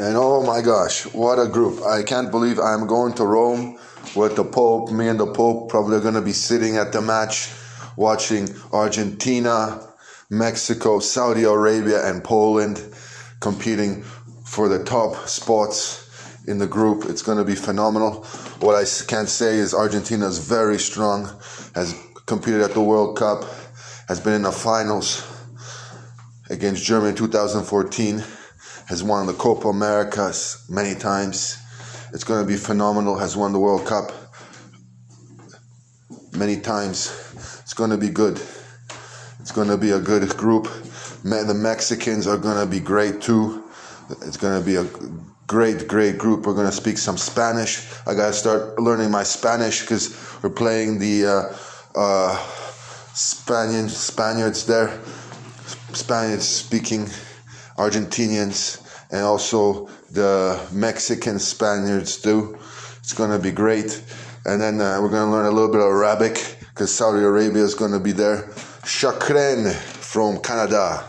And oh my gosh, what a group. I can't believe I'm going to Rome with the Pope. Me and the Pope probably going to be sitting at the match watching Argentina, Mexico, Saudi Arabia, and Poland competing for the top spots in the group. It's going to be phenomenal. What I can say is Argentina is very strong, has competed at the World Cup, has been in the finals against Germany in 2014 has won the Copa Americas many times. It's going to be phenomenal. Has won the World Cup many times. It's going to be good. It's going to be a good group. The Mexicans are going to be great too. It's going to be a great, great group. We're going to speak some Spanish. I got to start learning my Spanish because we're playing the uh, uh, Spaniards, Spaniards there, Spaniards speaking Argentinians and also the Mexican Spaniards too. It's going to be great. And then uh, we're going to learn a little bit of Arabic because Saudi Arabia is going to be there. Shukran from Canada.